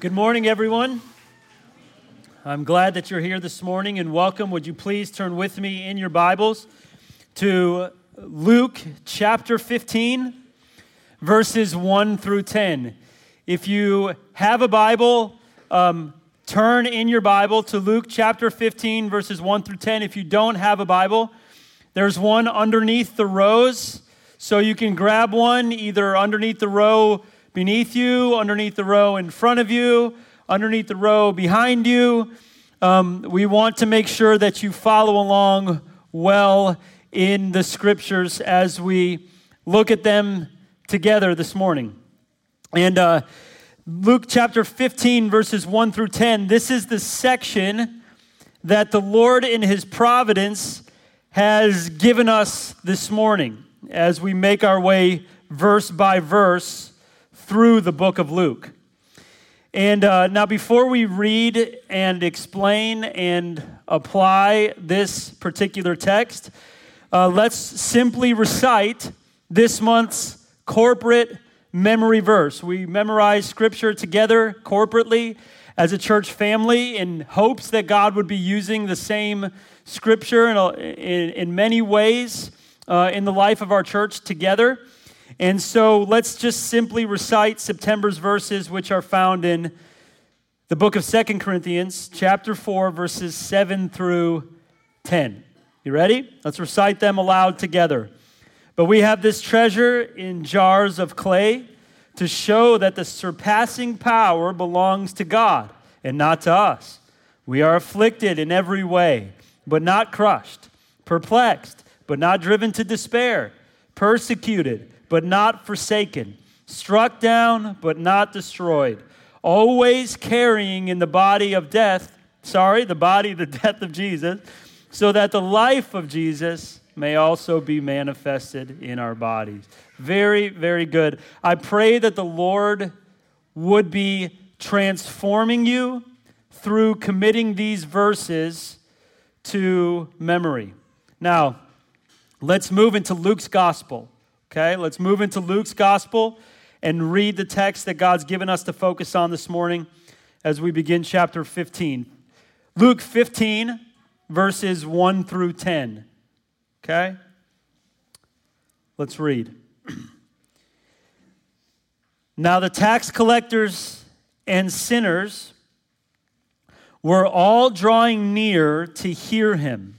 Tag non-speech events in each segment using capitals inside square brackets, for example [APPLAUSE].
Good morning, everyone. I'm glad that you're here this morning and welcome. Would you please turn with me in your Bibles to Luke chapter 15, verses 1 through 10. If you have a Bible, um, turn in your Bible to Luke chapter 15, verses 1 through 10. If you don't have a Bible, there's one underneath the rows, so you can grab one either underneath the row beneath you, underneath the row in front of you, underneath the row behind you. Um, we want to make sure that you follow along well in the scriptures as we look at them together this morning. And uh, Luke chapter 15, verses 1 through 10, this is the section that the Lord, in His providence, has given us this morning as we make our way verse by verse through the book of Luke. And uh, now, before we read and explain and apply this particular text, uh, let's simply recite this month's corporate memory verse. We memorize scripture together corporately as a church family in hopes that God would be using the same scripture in, in, in many ways uh, in the life of our church together. And so let's just simply recite September's verses, which are found in the book of Second Corinthians, chapter 4, verses 7 through 10. You ready? Let's recite them aloud together. But we have this treasure in jars of clay to show that the surpassing power belongs to God and not to us. We are afflicted in every way, but not crushed, perplexed, but not driven to despair, persecuted, but not forsaken, struck down, but not destroyed, always carrying in the body of death, sorry, the body, the [LAUGHS] death of Jesus, so that the life of Jesus may also be manifested in our bodies. Very, very good. I pray that the Lord would be transforming you through committing these verses to memory. Now, let's move into Luke's gospel. Okay, let's move into Luke's gospel and read the text that God's given us to focus on this morning as we begin chapter 15. Luke 15, verses 1 through 10. Okay? Let's read. [CLEARS THROAT] now, the tax collectors and sinners were all drawing near to hear him.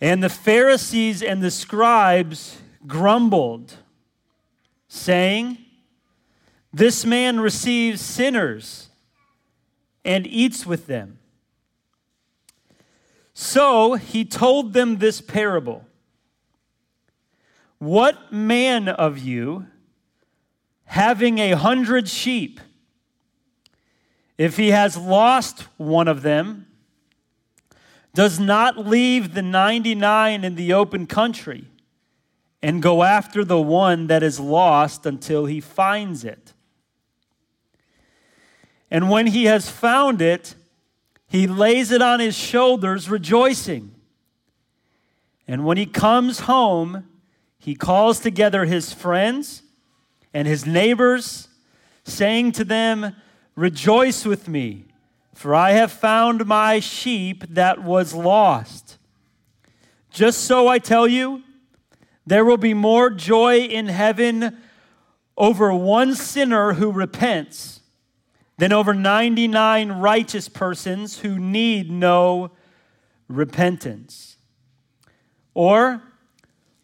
And the Pharisees and the scribes grumbled, saying, This man receives sinners and eats with them. So he told them this parable What man of you, having a hundred sheep, if he has lost one of them, does not leave the 99 in the open country and go after the one that is lost until he finds it. And when he has found it, he lays it on his shoulders, rejoicing. And when he comes home, he calls together his friends and his neighbors, saying to them, Rejoice with me for I have found my sheep that was lost. Just so I tell you, there will be more joy in heaven over one sinner who repents than over 99 righteous persons who need no repentance. Or,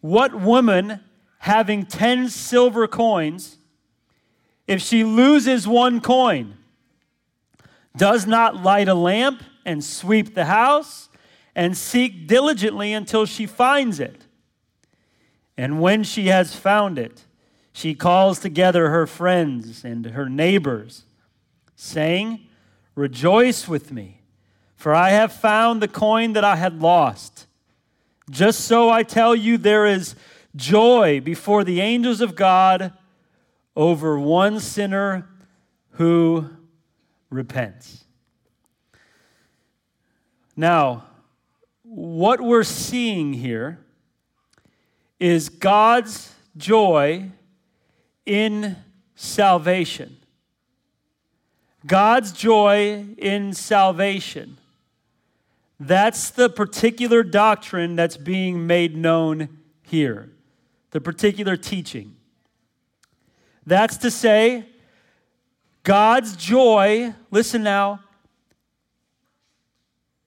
what woman having 10 silver coins, if she loses one coin, does not light a lamp and sweep the house and seek diligently until she finds it. And when she has found it, she calls together her friends and her neighbors, saying, Rejoice with me, for I have found the coin that I had lost. Just so I tell you, there is joy before the angels of God over one sinner who repents. Now, what we're seeing here is God's joy in salvation. God's joy in salvation. That's the particular doctrine that's being made known here, the particular teaching. That's to say, God's joy, listen now,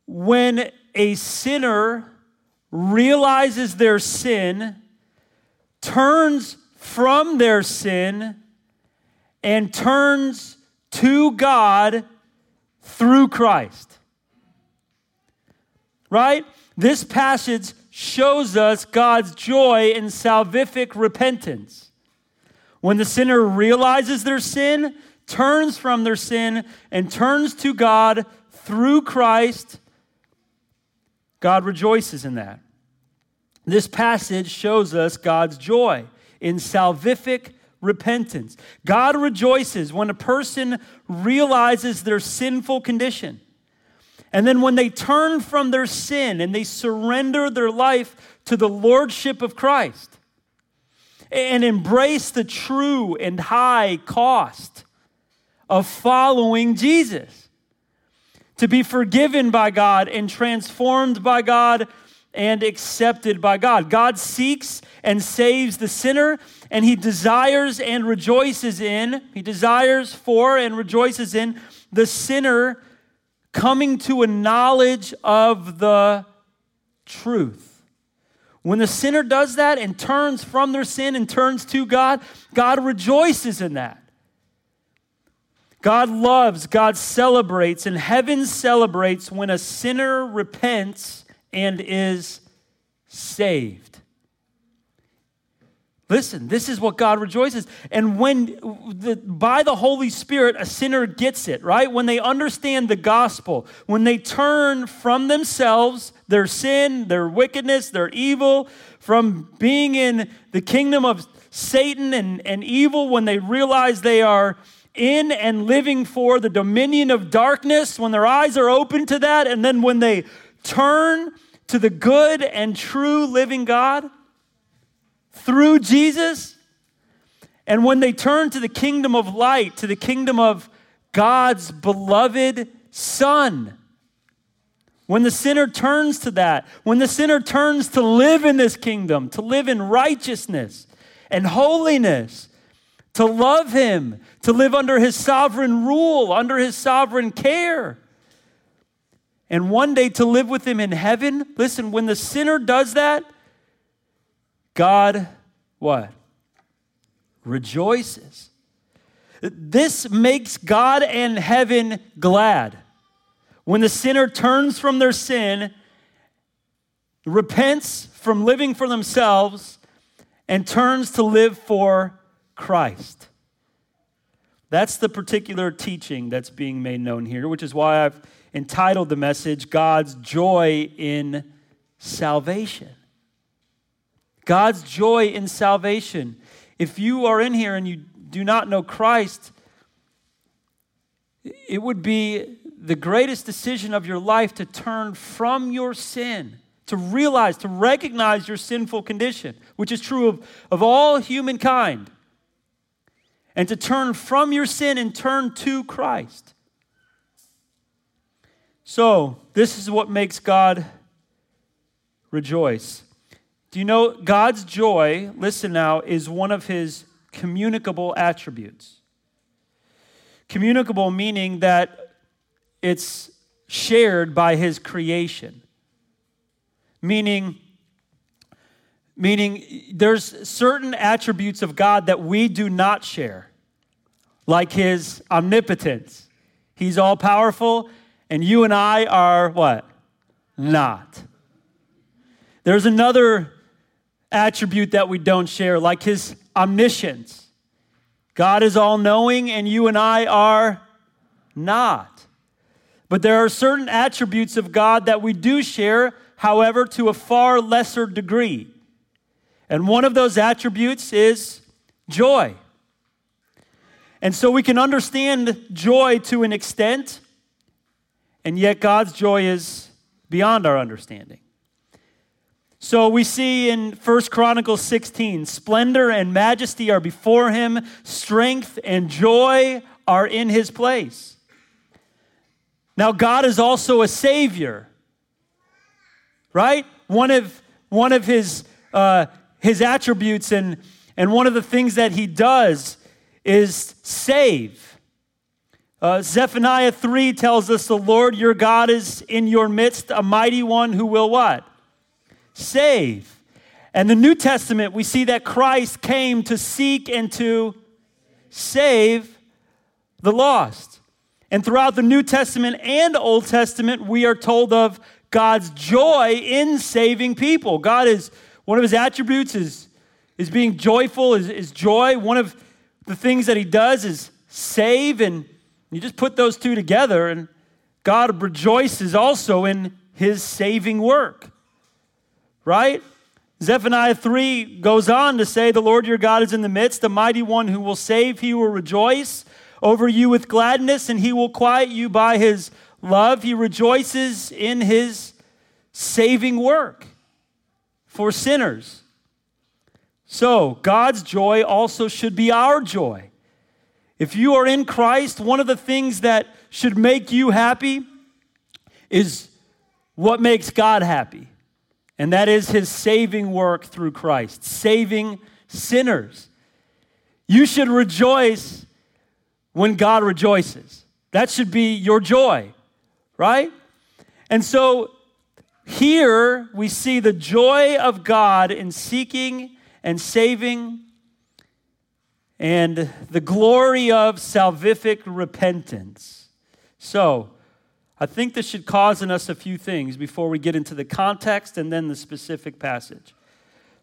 when a sinner realizes their sin, turns from their sin, and turns to God through Christ. Right? This passage shows us God's joy in salvific repentance. When the sinner realizes their sin, turns from their sin, and turns to God through Christ, God rejoices in that. This passage shows us God's joy in salvific repentance. God rejoices when a person realizes their sinful condition. And then when they turn from their sin and they surrender their life to the lordship of Christ and embrace the true and high cost of following Jesus to be forgiven by God and transformed by God and accepted by God. God seeks and saves the sinner, and he desires and rejoices in, he desires for and rejoices in the sinner coming to a knowledge of the truth. When the sinner does that and turns from their sin and turns to God, God rejoices in that. God loves, God celebrates, and heaven celebrates when a sinner repents and is saved. Listen, this is what God rejoices. And when the, by the Holy Spirit a sinner gets it, right? When they understand the gospel, when they turn from themselves, their sin, their wickedness, their evil, from being in the kingdom of Satan and, and evil, when they realize they are in and living for the dominion of darkness, when their eyes are open to that, and then when they turn to the good and true living God through Jesus, and when they turn to the kingdom of light, to the kingdom of God's beloved Son, when the sinner turns to that, when the sinner turns to live in this kingdom, to live in righteousness and holiness, to love Him, to live under His sovereign rule, under His sovereign care, and one day to live with Him in heaven. Listen, when the sinner does that, God, what? Rejoices. This makes God and heaven glad. When the sinner turns from their sin, repents from living for themselves, and turns to live for Christ. That's the particular teaching that's being made known here, which is why I've entitled the message God's Joy in Salvation. God's joy in salvation. If you are in here and you do not know Christ, it would be the greatest decision of your life to turn from your sin, to realize, to recognize your sinful condition, which is true of, of all humankind and to turn from your sin and turn to Christ. So, this is what makes God rejoice. Do you know God's joy, listen now, is one of his communicable attributes? Communicable meaning that it's shared by his creation. Meaning, Meaning, there's certain attributes of God that we do not share, like his omnipotence. He's all powerful, and you and I are what? not. There's another attribute that we don't share, like his omniscience. God is all knowing, and you and I are not. But there are certain attributes of God that we do share, however, to a far lesser degree. And one of those attributes is joy. And so we can understand joy to an extent, and yet God's joy is beyond our understanding. So we see in 1 Chronicles 16, splendor and majesty are before him, strength and joy are in his place. Now, God is also a savior, right? One of, one of his, uh, his attributes and, and one of the things that he does is save. Uh, Zephaniah 3 tells us the Lord your God is in your midst, a mighty one who will what? Save. And the New Testament, we see that Christ came to seek and to save the lost. And throughout the New Testament and Old Testament, we are told of God's joy in saving people. God is, one of his attributes is, is being joyful, is, is joy. One of the things that he does is save, and you just put those two together, and God rejoices also in his saving work, right? Zephaniah 3 goes on to say, The Lord your God is in the midst, the mighty one who will save. He will rejoice over you with gladness, and he will quiet you by his love. He rejoices in his saving work for sinners. So, God's joy also should be our joy. If you are in Christ, one of the things that should make you happy is what makes God happy, and that is his saving work through Christ, saving sinners. You should rejoice when God rejoices. That should be your joy, right? And so here we see the joy of God in seeking and saving and the glory of salvific repentance. So, I think this should cause in us a few things before we get into the context and then the specific passage.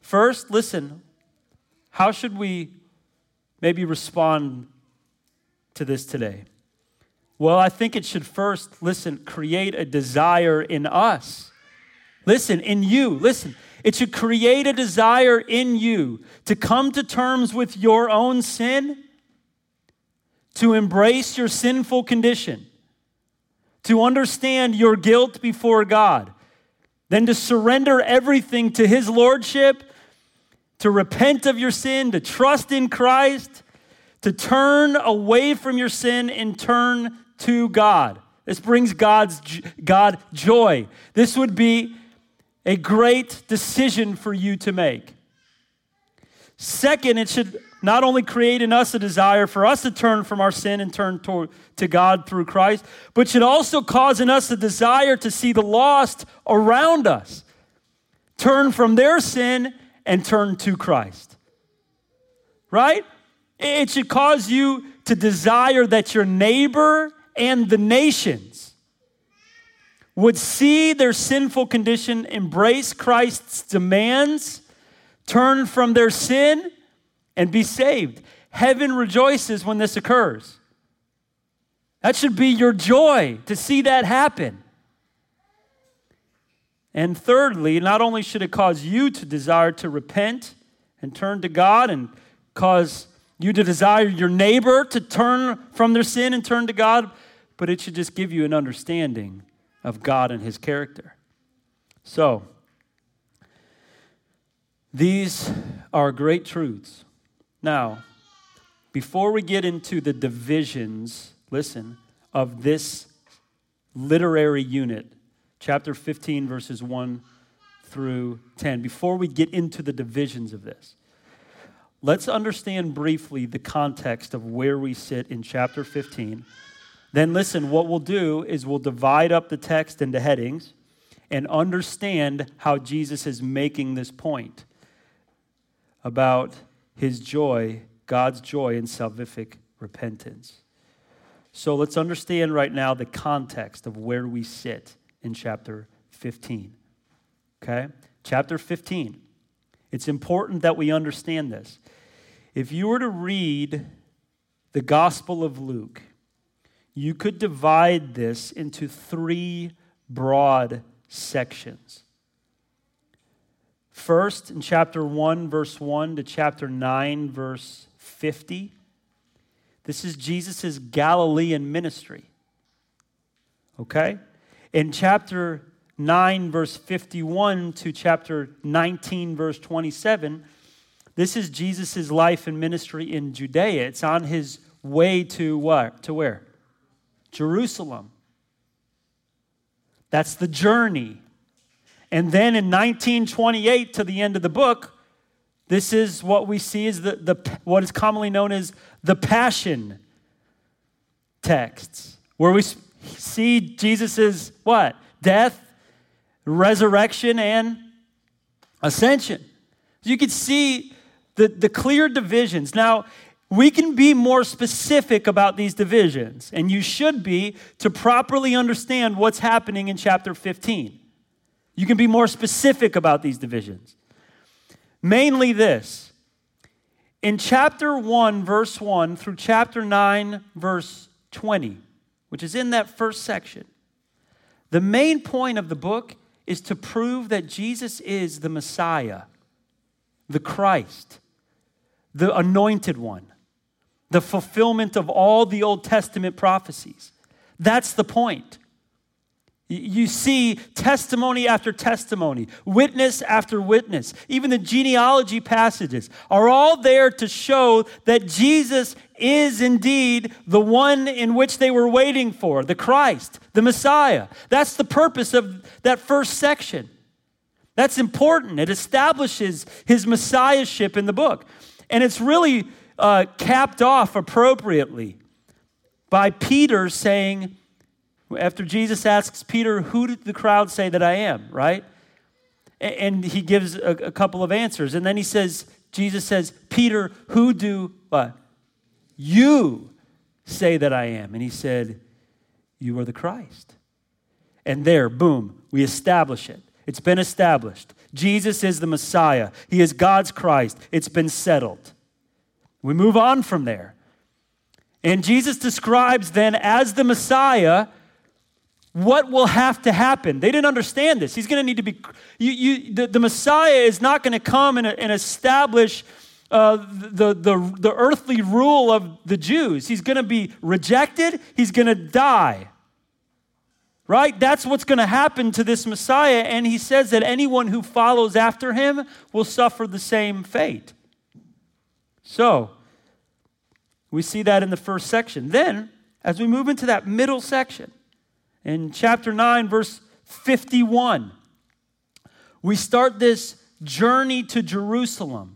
First, listen, how should we maybe respond to this today? Well, I think it should first, listen, create a desire in us. Listen, in you, listen, it should create a desire in you to come to terms with your own sin, to embrace your sinful condition, to understand your guilt before God, then to surrender everything to His Lordship, to repent of your sin, to trust in Christ, to turn away from your sin and turn to God. This brings God's God joy. This would be a great decision for you to make. Second, it should not only create in us a desire for us to turn from our sin and turn toward, to God through Christ, but should also cause in us a desire to see the lost around us turn from their sin and turn to Christ. Right? It should cause you to desire that your neighbor and the nations would see their sinful condition, embrace Christ's demands, turn from their sin, and be saved. Heaven rejoices when this occurs. That should be your joy to see that happen. And thirdly, not only should it cause you to desire to repent and turn to God and cause you to desire your neighbor to turn from their sin and turn to God, but it should just give you an understanding of God and his character. So, these are great truths. Now, before we get into the divisions, listen, of this literary unit, chapter 15, verses 1 through 10, before we get into the divisions of this, let's understand briefly the context of where we sit in chapter 15 then listen, what we'll do is we'll divide up the text into headings and understand how Jesus is making this point about his joy, God's joy in salvific repentance. So let's understand right now the context of where we sit in chapter 15. Okay? Chapter 15. It's important that we understand this. If you were to read the Gospel of Luke, you could divide this into three broad sections. First, in chapter 1, verse 1 to chapter 9, verse 50, this is Jesus' Galilean ministry. Okay? In chapter 9, verse 51 to chapter 19, verse 27, this is Jesus' life and ministry in Judea. It's on his way to what? To where? Jerusalem. That's the journey. And then in 1928 to the end of the book, this is what we see is the, the what is commonly known as the passion texts, where we see Jesus' what? Death, resurrection, and ascension. You can see the, the clear divisions. Now, we can be more specific about these divisions, and you should be to properly understand what's happening in chapter 15. You can be more specific about these divisions. Mainly this in chapter 1, verse 1 through chapter 9, verse 20, which is in that first section, the main point of the book is to prove that Jesus is the Messiah, the Christ, the anointed one the fulfillment of all the Old Testament prophecies. That's the point. You see testimony after testimony, witness after witness, even the genealogy passages are all there to show that Jesus is indeed the one in which they were waiting for, the Christ, the Messiah. That's the purpose of that first section. That's important. It establishes his messiahship in the book. And it's really uh, capped off appropriately by Peter saying, after Jesus asks Peter, Who did the crowd say that I am, right? And he gives a, a couple of answers. And then he says, Jesus says, Peter, who do what? You say that I am. And he said, You are the Christ. And there, boom, we establish it. It's been established. Jesus is the Messiah, He is God's Christ. It's been settled. We move on from there. And Jesus describes then as the Messiah what will have to happen. They didn't understand this. He's going to need to be, you, you, the, the Messiah is not going to come and, and establish uh, the, the, the earthly rule of the Jews. He's going to be rejected, he's going to die. Right? That's what's going to happen to this Messiah. And he says that anyone who follows after him will suffer the same fate. So, we see that in the first section. Then, as we move into that middle section, in chapter 9, verse 51, we start this journey to Jerusalem.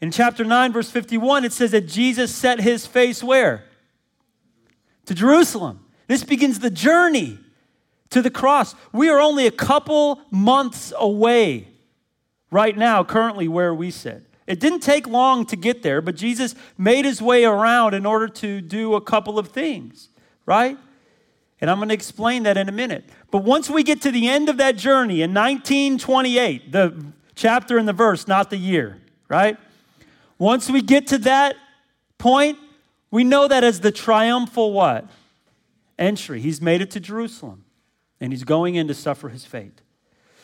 In chapter 9, verse 51, it says that Jesus set his face where? To Jerusalem. This begins the journey to the cross. We are only a couple months away right now, currently, where we sit. It didn't take long to get there, but Jesus made his way around in order to do a couple of things, right? And I'm going to explain that in a minute. But once we get to the end of that journey in 1928, the chapter and the verse, not the year, right? Once we get to that point, we know that as the triumphal what? Entry. He's made it to Jerusalem and he's going in to suffer his fate.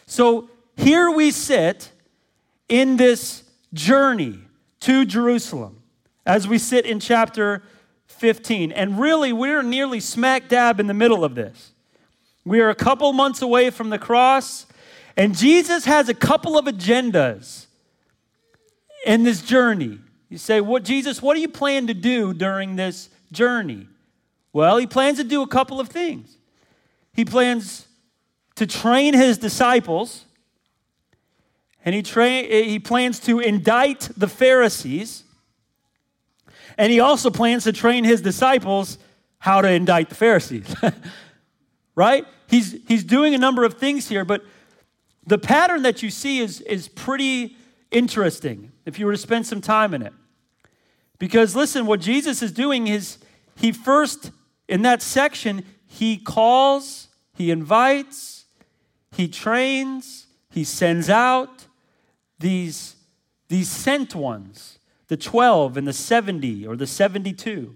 So here we sit in this journey to Jerusalem as we sit in chapter 15. And really, we're nearly smack dab in the middle of this. We are a couple months away from the cross, and Jesus has a couple of agendas in this journey. You say, What, Jesus, what do you plan to do during this journey? Well, he plans to do a couple of things. He plans to train his disciples and he, tra- eh, he plans to indict the Pharisees. And he also plans to train his disciples how to indict the Pharisees. [LAUGHS] right? He's, he's doing a number of things here, but the pattern that you see is, is pretty interesting if you were to spend some time in it. Because listen, what Jesus is doing is he first, in that section, he calls, he invites, he trains, he sends out these, these sent ones, the 12 and the 70 or the 72,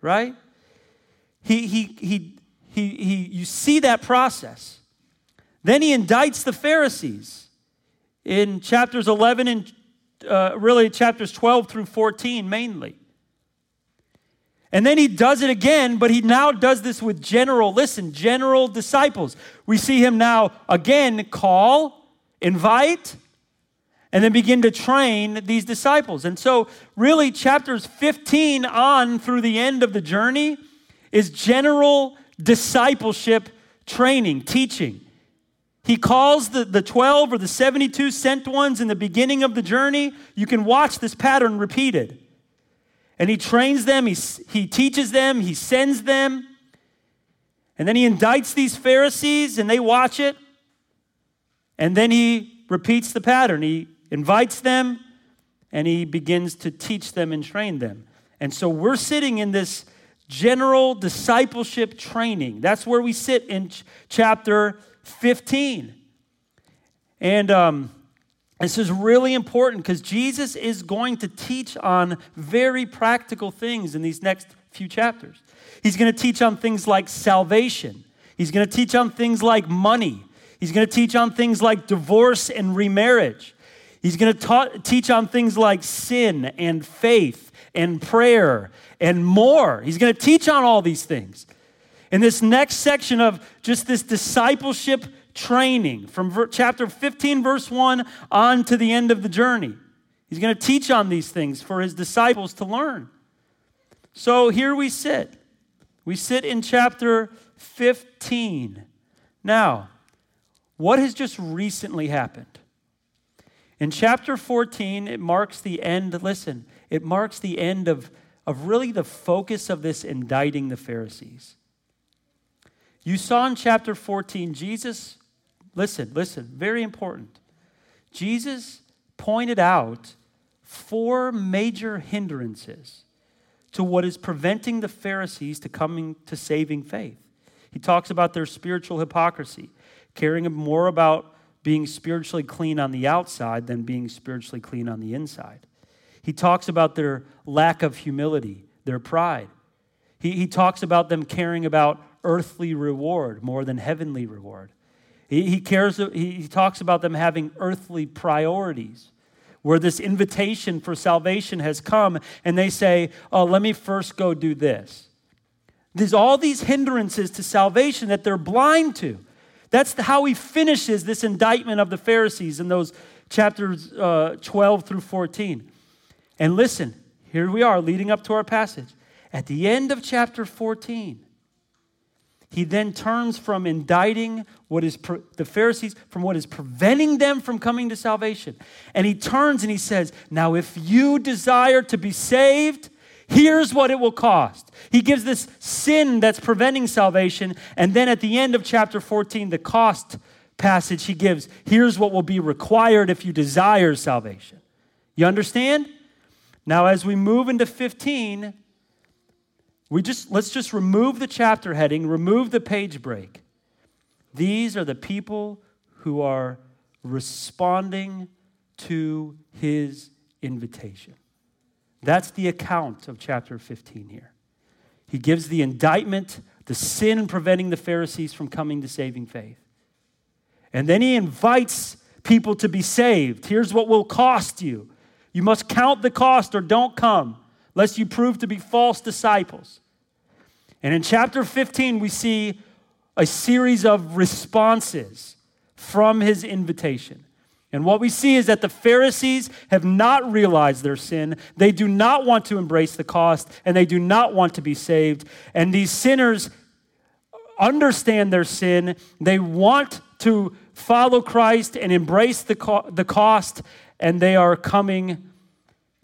right? He, he, he, he, he, you see that process. Then he indicts the Pharisees in chapters 11 and uh, really chapters 12 through 14 mainly. And then he does it again, but he now does this with general, listen, general disciples. We see him now again call, invite, and then begin to train these disciples. And so, really, chapters 15 on through the end of the journey is general discipleship training, teaching. He calls the, the 12 or the 72 sent ones in the beginning of the journey. You can watch this pattern repeated. And he trains them, he, he teaches them, he sends them. And then he indicts these Pharisees and they watch it. And then he repeats the pattern. He invites them and he begins to teach them and train them. And so we're sitting in this general discipleship training. That's where we sit in ch- chapter 15. And um, this is really important because Jesus is going to teach on very practical things in these next few chapters. He's going to teach on things like salvation, he's going to teach on things like money, he's going to teach on things like divorce and remarriage. He's going to teach on things like sin and faith and prayer and more. He's going to teach on all these things. In this next section of just this discipleship training from ver- chapter 15, verse 1 on to the end of the journey, he's going to teach on these things for his disciples to learn. So here we sit. We sit in chapter 15. Now, what has just recently happened? In chapter 14, it marks the end, listen, it marks the end of, of really the focus of this indicting the Pharisees. You saw in chapter 14, Jesus, listen, listen, very important. Jesus pointed out four major hindrances to what is preventing the Pharisees to coming to saving faith. He talks about their spiritual hypocrisy, caring more about being spiritually clean on the outside than being spiritually clean on the inside. He talks about their lack of humility, their pride. He, he talks about them caring about earthly reward more than heavenly reward. He, he cares, he, he talks about them having earthly priorities where this invitation for salvation has come and they say, Oh, let me first go do this. There's all these hindrances to salvation that they're blind to. That's how he finishes this indictment of the Pharisees in those chapters uh, 12 through 14. And listen, here we are leading up to our passage. At the end of chapter 14, he then turns from indicting what is pre- the Pharisees from what is preventing them from coming to salvation. And he turns and he says, Now, if you desire to be saved, here's what it will cost. He gives this sin that's preventing salvation. And then at the end of chapter 14, the cost passage he gives, here's what will be required if you desire salvation. You understand? Now, as we move into 15, we just let's just remove the chapter heading, remove the page break. These are the people who are responding to his invitation. That's the account of chapter 15 here. He gives the indictment, the sin preventing the Pharisees from coming to saving faith. And then he invites people to be saved. Here's what will cost you. You must count the cost or don't come, lest you prove to be false disciples. And in chapter 15, we see a series of responses from his invitation. And what we see is that the Pharisees have not realized their sin. They do not want to embrace the cost, and they do not want to be saved. And these sinners understand their sin. They want to follow Christ and embrace the, co- the cost, and they are coming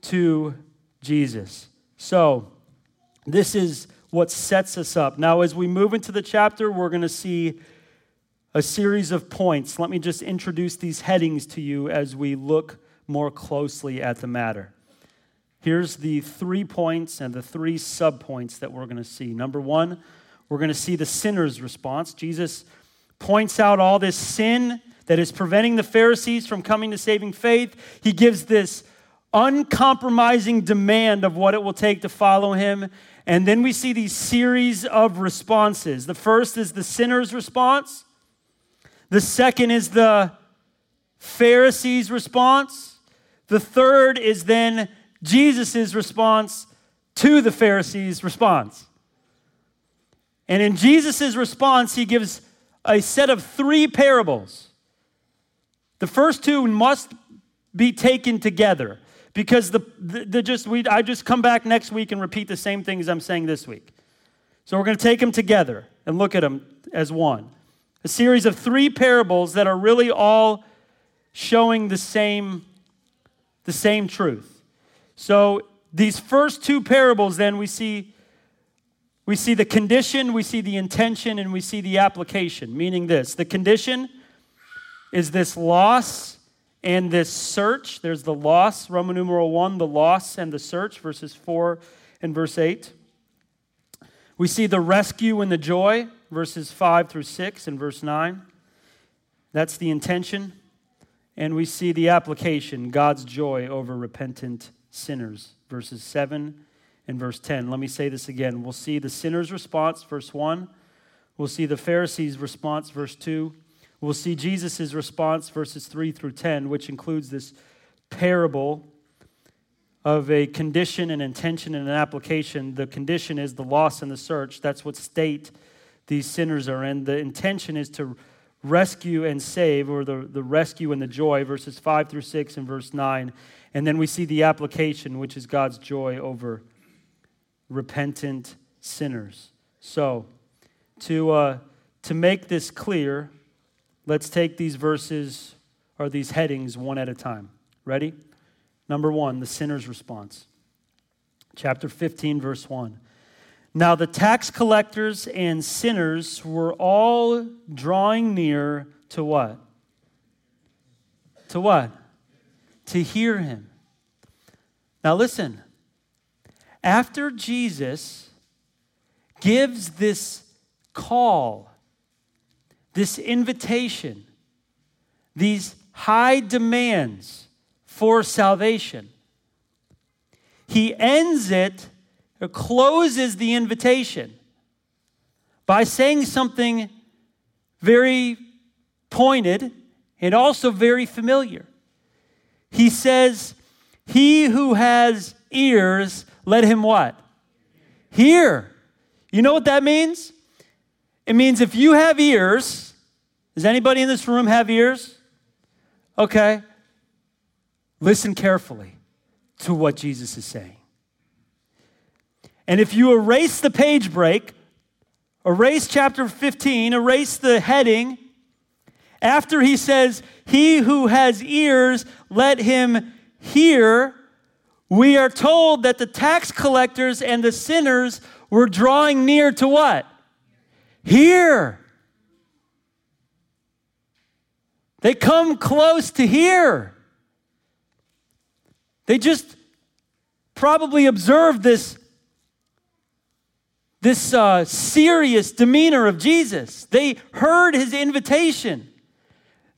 to Jesus. So, this is what sets us up. Now, as we move into the chapter, we're going to see a series of points. Let me just introduce these headings to you as we look more closely at the matter. Here's the three points and the three subpoints that we're going to see. Number one, we're going to see the sinner's response. Jesus points out all this sin that is preventing the Pharisees from coming to saving faith. He gives this uncompromising demand of what it will take to follow him. And then we see these series of responses. The first is the sinner's response, the second is the Pharisees' response, the third is then Jesus' response to the Pharisees' response. And in Jesus' response, he gives a set of three parables. The first two must be taken together because the, the, the just we I just come back next week and repeat the same things I'm saying this week. So we're going to take them together and look at them as one. A series of three parables that are really all showing the same the same truth. So these first two parables then we see we see the condition, we see the intention, and we see the application, meaning this. The condition is this loss and this search. There's the loss, Roman numeral 1, the loss and the search, verses 4 and verse 8. We see the rescue and the joy, verses 5 through 6 and verse 9. That's the intention. And we see the application, God's joy over repentant sinners, verses 7 and verse 10. Let me say this again. We'll see the sinner's response, verse 1. We'll see the Pharisees' response, verse 2. We'll see Jesus' response, verses 3 through 10, which includes this parable of a condition, an intention, and an application. The condition is the loss and the search. That's what state these sinners are in. The intention is to rescue and save, or the, the rescue and the joy, verses 5 through 6 and verse 9. And then we see the application, which is God's joy over repentant sinners. So, to, uh, to make this clear, let's take these verses or these headings one at a time. Ready? Number one, the sinner's response. Chapter 15, verse 1. Now the tax collectors and sinners were all drawing near to what? To what? To hear him. Now listen, after Jesus gives this call, this invitation, these high demands for salvation, he ends it closes the invitation by saying something very pointed and also very familiar. He says, He who has ears, let him what? Hear. You know what that means? It means if you have ears, does anybody in this room have ears? Okay. Listen carefully to what Jesus is saying. And if you erase the page break, erase chapter 15, erase the heading, after he says, He who has ears, let him hear, we are told that the tax collectors and the sinners were drawing near to what? Hear. They come close to hear. They just probably observed this, this uh, serious demeanor of Jesus. They heard his invitation,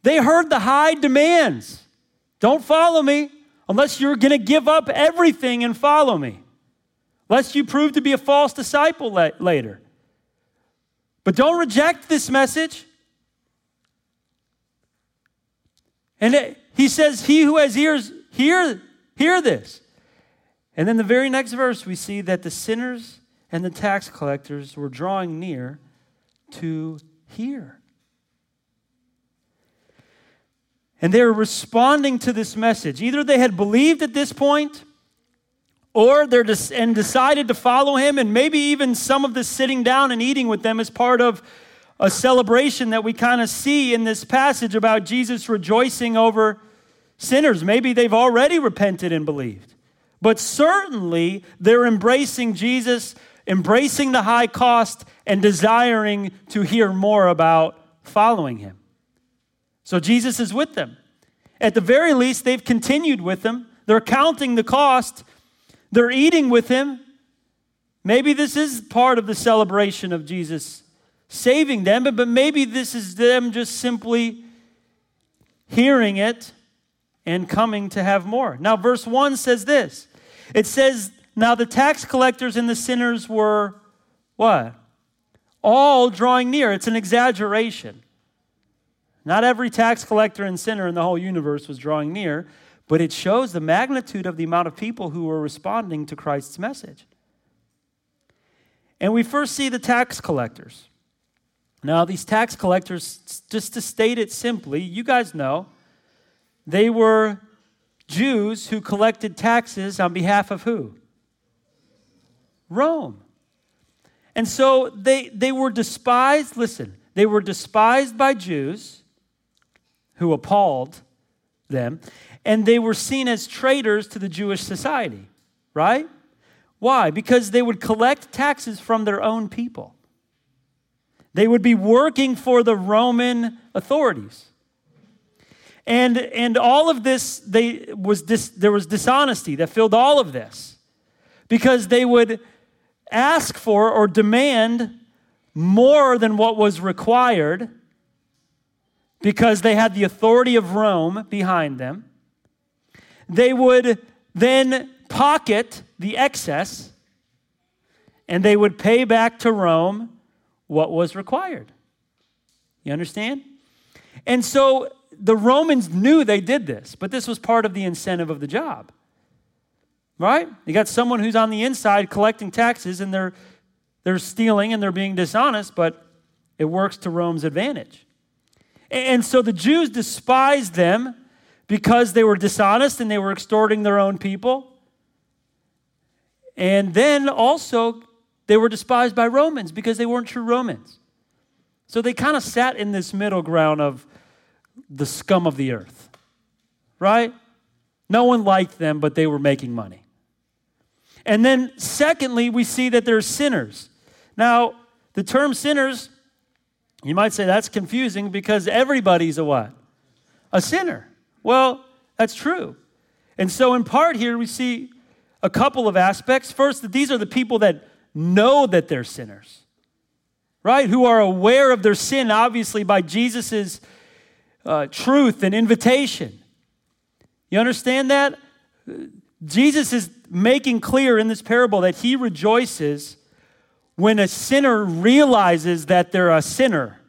they heard the high demands. Don't follow me unless you're going to give up everything and follow me, lest you prove to be a false disciple later. But don't reject this message. And it, he says, He who has ears, hear, hear this. And then the very next verse, we see that the sinners and the tax collectors were drawing near to hear. And they were responding to this message. Either they had believed at this point, or they're des- and decided to follow him, and maybe even some of the sitting down and eating with them is part of a celebration that we kind of see in this passage about Jesus rejoicing over sinners. Maybe they've already repented and believed. But certainly they're embracing Jesus, embracing the high cost, and desiring to hear more about following him. So Jesus is with them. At the very least, they've continued with him. They're counting the cost. They're eating with him. Maybe this is part of the celebration of Jesus saving them, but, maybe this is them just simply hearing it and coming to have more. Now, verse 1 says this it says, Now the tax collectors and the sinners were what? All drawing near. It's an exaggeration. Not every tax collector and sinner in the whole universe was drawing near, but it shows the magnitude of the amount of people who were responding to Christ's message. And we first see the tax collectors. Now, these tax collectors, just to state it simply, you guys know, they were Jews who collected taxes on behalf of who? Rome. And so they, they were despised, listen, they were despised by Jews who appalled them, and they were seen as traitors to the Jewish society, right? Why? Because they would collect taxes from their own people. They would be working for the Roman authorities. And, and all of this, they, was dis, there was dishonesty that filled all of this because they would ask for or demand more than what was required because they had the authority of Rome behind them. They would then pocket the excess and they would pay back to Rome what was required. You understand? And so the Romans knew they did this, but this was part of the incentive of the job. Right? You got someone who's on the inside collecting taxes and they're they're stealing and they're being dishonest, but it works to Rome's advantage. And so the Jews despised them because they were dishonest and they were extorting their own people. And then also, they were despised by Romans because they weren't true Romans. So they kind of sat in this middle ground of the scum of the earth, right? No one liked them, but they were making money. And then, secondly, we see that they're sinners. Now, the term sinners, you might say that's confusing because everybody's a what? A sinner. Well, that's true. And so, in part, here we see a couple of aspects. First, that these are the people that know that they're sinners, right? Who are aware of their sin, obviously, by Jesus' uh, truth and invitation. You understand that? Jesus is making clear in this parable that he rejoices when a sinner realizes that they're a sinner.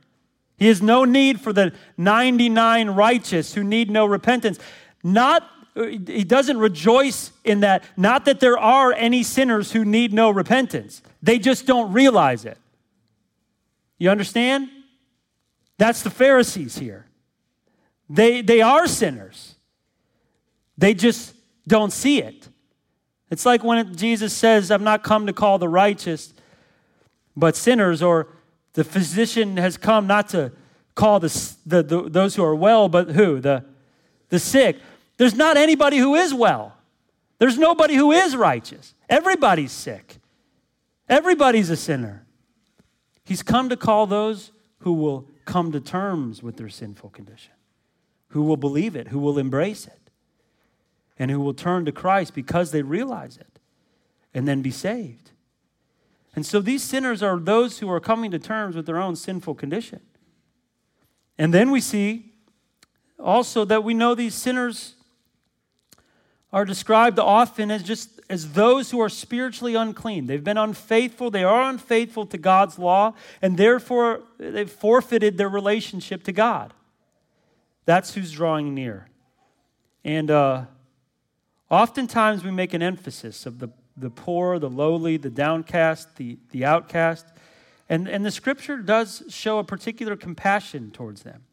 He has no need for the 99 righteous who need no repentance. Not he doesn't rejoice in that, not that there are any sinners who need no repentance. They just don't realize it. You understand? That's the Pharisees here. They, they are sinners. They just don't see it. It's like when Jesus says, I've not come to call the righteous, but sinners, or the physician has come not to call the, the, the, those who are well, but who? The, the sick. There's not anybody who is well. There's nobody who is righteous. Everybody's sick. Everybody's a sinner. He's come to call those who will come to terms with their sinful condition, who will believe it, who will embrace it, and who will turn to Christ because they realize it and then be saved. And so these sinners are those who are coming to terms with their own sinful condition. And then we see also that we know these sinners are described often as just as those who are spiritually unclean. They've been unfaithful, they are unfaithful to God's law, and therefore they've forfeited their relationship to God. That's who's drawing near. And uh, oftentimes we make an emphasis of the, the poor, the lowly, the downcast, the, the outcast. And, and the scripture does show a particular compassion towards them.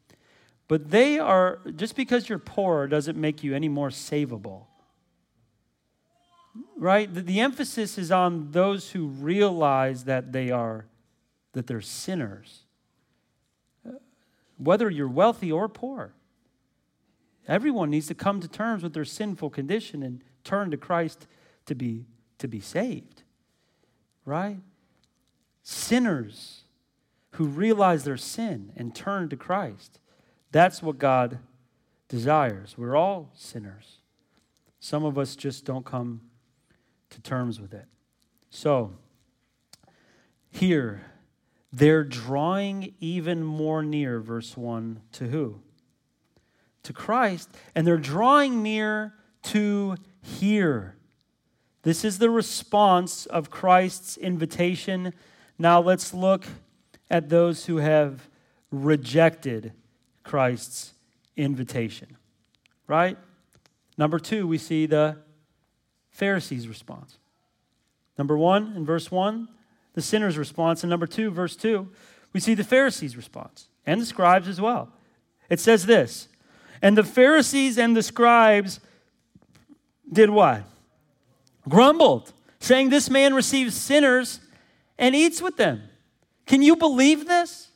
But they are, just because you're poor doesn't make you any more savable right? The, the emphasis is on those who realize that they are, that they're sinners. Uh, whether you're wealthy or poor, everyone needs to come to terms with their sinful condition and turn to Christ to be, to be saved, right? Sinners who realize their sin and turn to Christ. That's what God desires. We're all sinners. Some of us just don't come to terms with it. So, here, they're drawing even more near, verse 1, to who? To Christ. And they're drawing near to hear. This is the response of Christ's invitation. Now let's look at those who have rejected Christ's invitation. Right? Number two, we see the Pharisees' response. Number one, in verse one, the sinner's response. And number two, verse two, we see the Pharisees' response and the scribes as well. It says this And the Pharisees and the scribes did what? Grumbled, saying, This man receives sinners and eats with them. Can you believe this?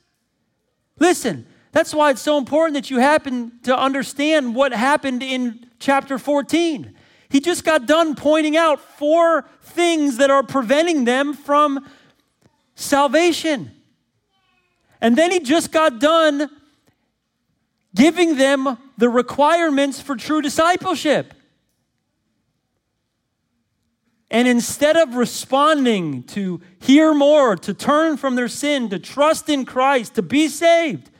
Listen, that's why it's so important that you happen to understand what happened in chapter 14. He just got done pointing out four things that are preventing them from salvation. And then he just got done giving them the requirements for true discipleship. And instead of responding to hear more, to turn from their sin, to trust in Christ, to be saved,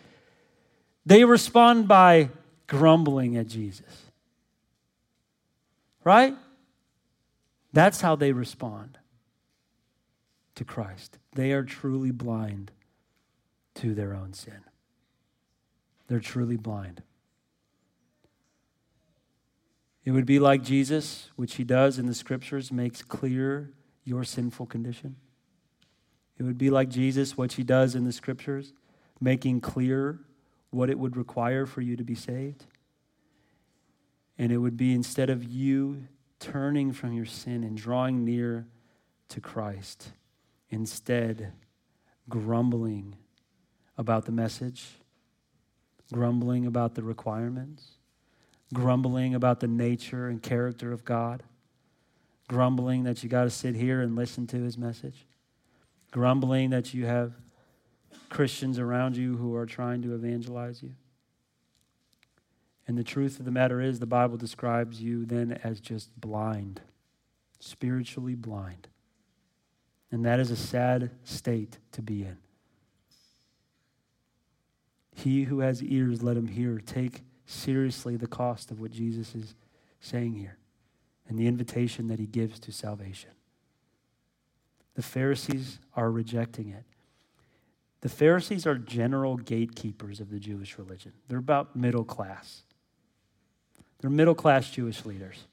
they respond by grumbling at Jesus. Right? That's how they respond to Christ. They are truly blind to their own sin. They're truly blind. It would be like Jesus, which he does in the scriptures, makes clear your sinful condition. It would be like Jesus, what he does in the scriptures, making clear what it would require for you to be saved. And it would be instead of you turning from your sin and drawing near to Christ, instead grumbling about the message, grumbling about the requirements, grumbling about the nature and character of God, grumbling that you got to sit here and listen to his message, grumbling that you have Christians around you who are trying to evangelize you. And the truth of the matter is, the Bible describes you then as just blind, spiritually blind. And that is a sad state to be in. He who has ears, let him hear. Take seriously the cost of what Jesus is saying here and the invitation that he gives to salvation. The Pharisees are rejecting it. The Pharisees are general gatekeepers of the Jewish religion. They're about middle class. They're middle class Jewish leaders.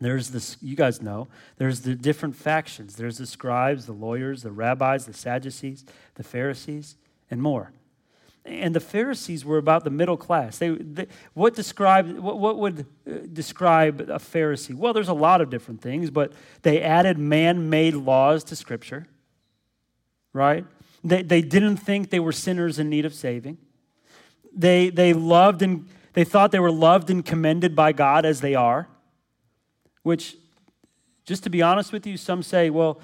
There's this, you guys know, there's the different factions. There's the scribes, the lawyers, the rabbis, the Sadducees, the Pharisees, and more and the Pharisees were about the middle class. They, they what describe what, what would uh, describe a Pharisee? Well, there's a lot of different things, but they added man-made laws to Scripture. Right? They, they didn't think they were sinners in need of saving. They they loved and they thought they were loved and commended by God as they are. Which, just to be honest with you, some say, well,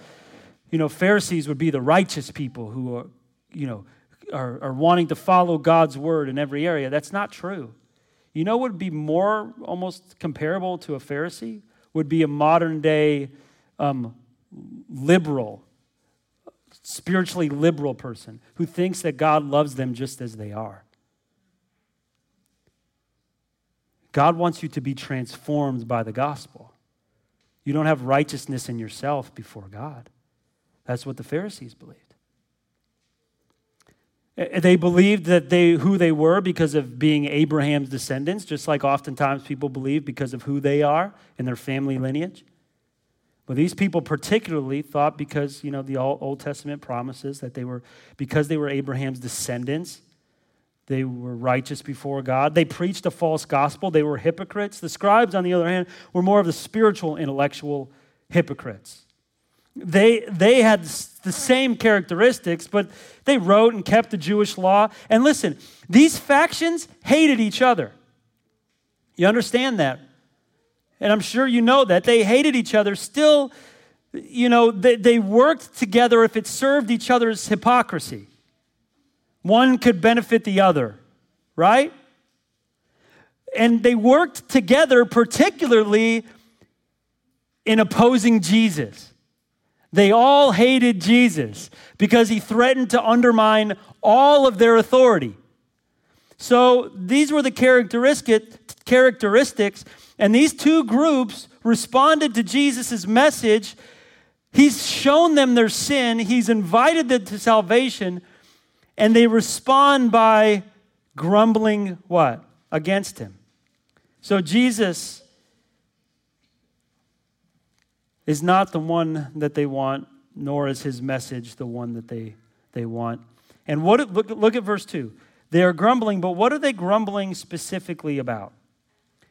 you know, Pharisees would be the righteous people who are, you know are, are wanting to follow God's word in every area. That's not true. You know what would be more almost comparable to a Pharisee? Would be a modern day um, liberal, spiritually liberal person who thinks that God loves them just as they are. God wants you to be transformed by the gospel. You don't have righteousness in yourself before God. That's what the Pharisees believed. Uh, they believed that they who they were because of being Abraham's descendants, just like oftentimes people believe because of who they are in their family lineage. But these people particularly thought because, you know, the Old Testament promises that they were because they were Abraham's descendants, they were righteous before God. They preached a false gospel. They were hypocrites. The scribes, on the other hand, were more of the spiritual, intellectual hypocrites. They, they had the same characteristics, but they wrote and kept the Jewish law. And listen, these factions hated each other. You understand that? And I'm sure you know that. They hated each other. Still, you know, they, they worked together if it served each other's hypocrisy. One could benefit the other, right? And they worked together, particularly in opposing Jesus. They all hated Jesus because he threatened to undermine all of their authority. So these were the characteristics, and these two groups responded to Jesus' message. He's shown them their sin, he's invited them to salvation, and they respond by grumbling what? Against him. So Jesus is not the one that they want, nor is his message the one that they, they want. And what look, look at verse 2. They are grumbling, but what are they grumbling specifically about?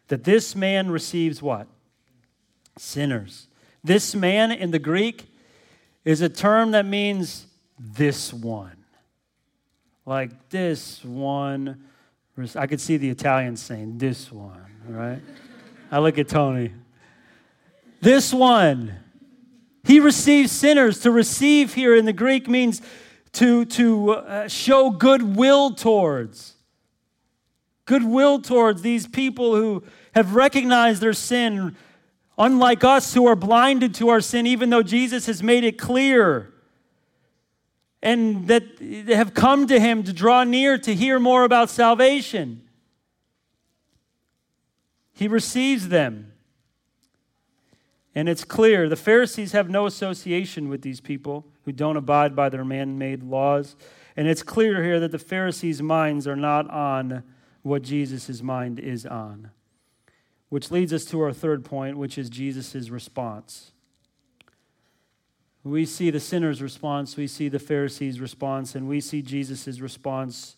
That this man receives what? Sinners. This man in the Greek is a term that means this one. Like this one. I could see the Italians saying this one, right? I look at Tony. This one. He receives sinners. To receive here in the Greek means to, to uh, show goodwill towards. Goodwill towards these people who have recognized their sin, unlike us who are blinded to our sin, even though Jesus has made it clear. And that they have come to him to draw near to hear more about salvation. He receives them. And it's clear the Pharisees have no association with these people who don't abide by their man made laws. And it's clear here that the Pharisees' minds are not on what Jesus' mind is on. Which leads us to our third point, which is Jesus' response. We see the sinner's response, we see the Pharisees' response, and we see Jesus' response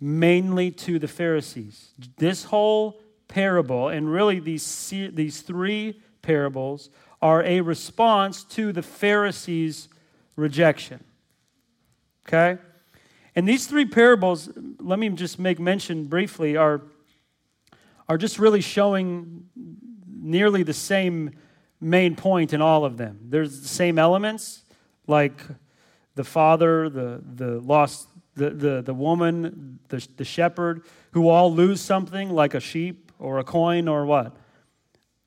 mainly to the Pharisees. This whole parable, and really these, these three parables, are a response to the Pharisees' rejection. Okay? And these three parables, let me just make mention briefly, are, are just really showing nearly the same main point in all of them. There's the same elements, like the father, the, the lost, the, the, the woman, the, the shepherd, who all lose something, like a sheep or a coin or what?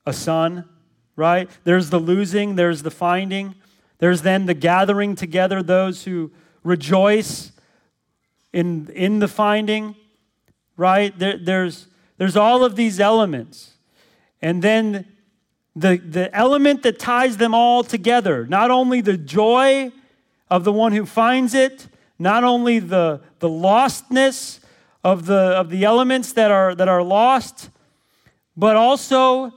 A son, right? There's the losing, there's the finding. There's then the gathering together, those who rejoice in, in the finding, right? There, there's, there's all of these elements. And then the, the element that ties them all together, not only the joy of the one who finds it, not only the, the lostness of the, of the elements that are, that are lost, but also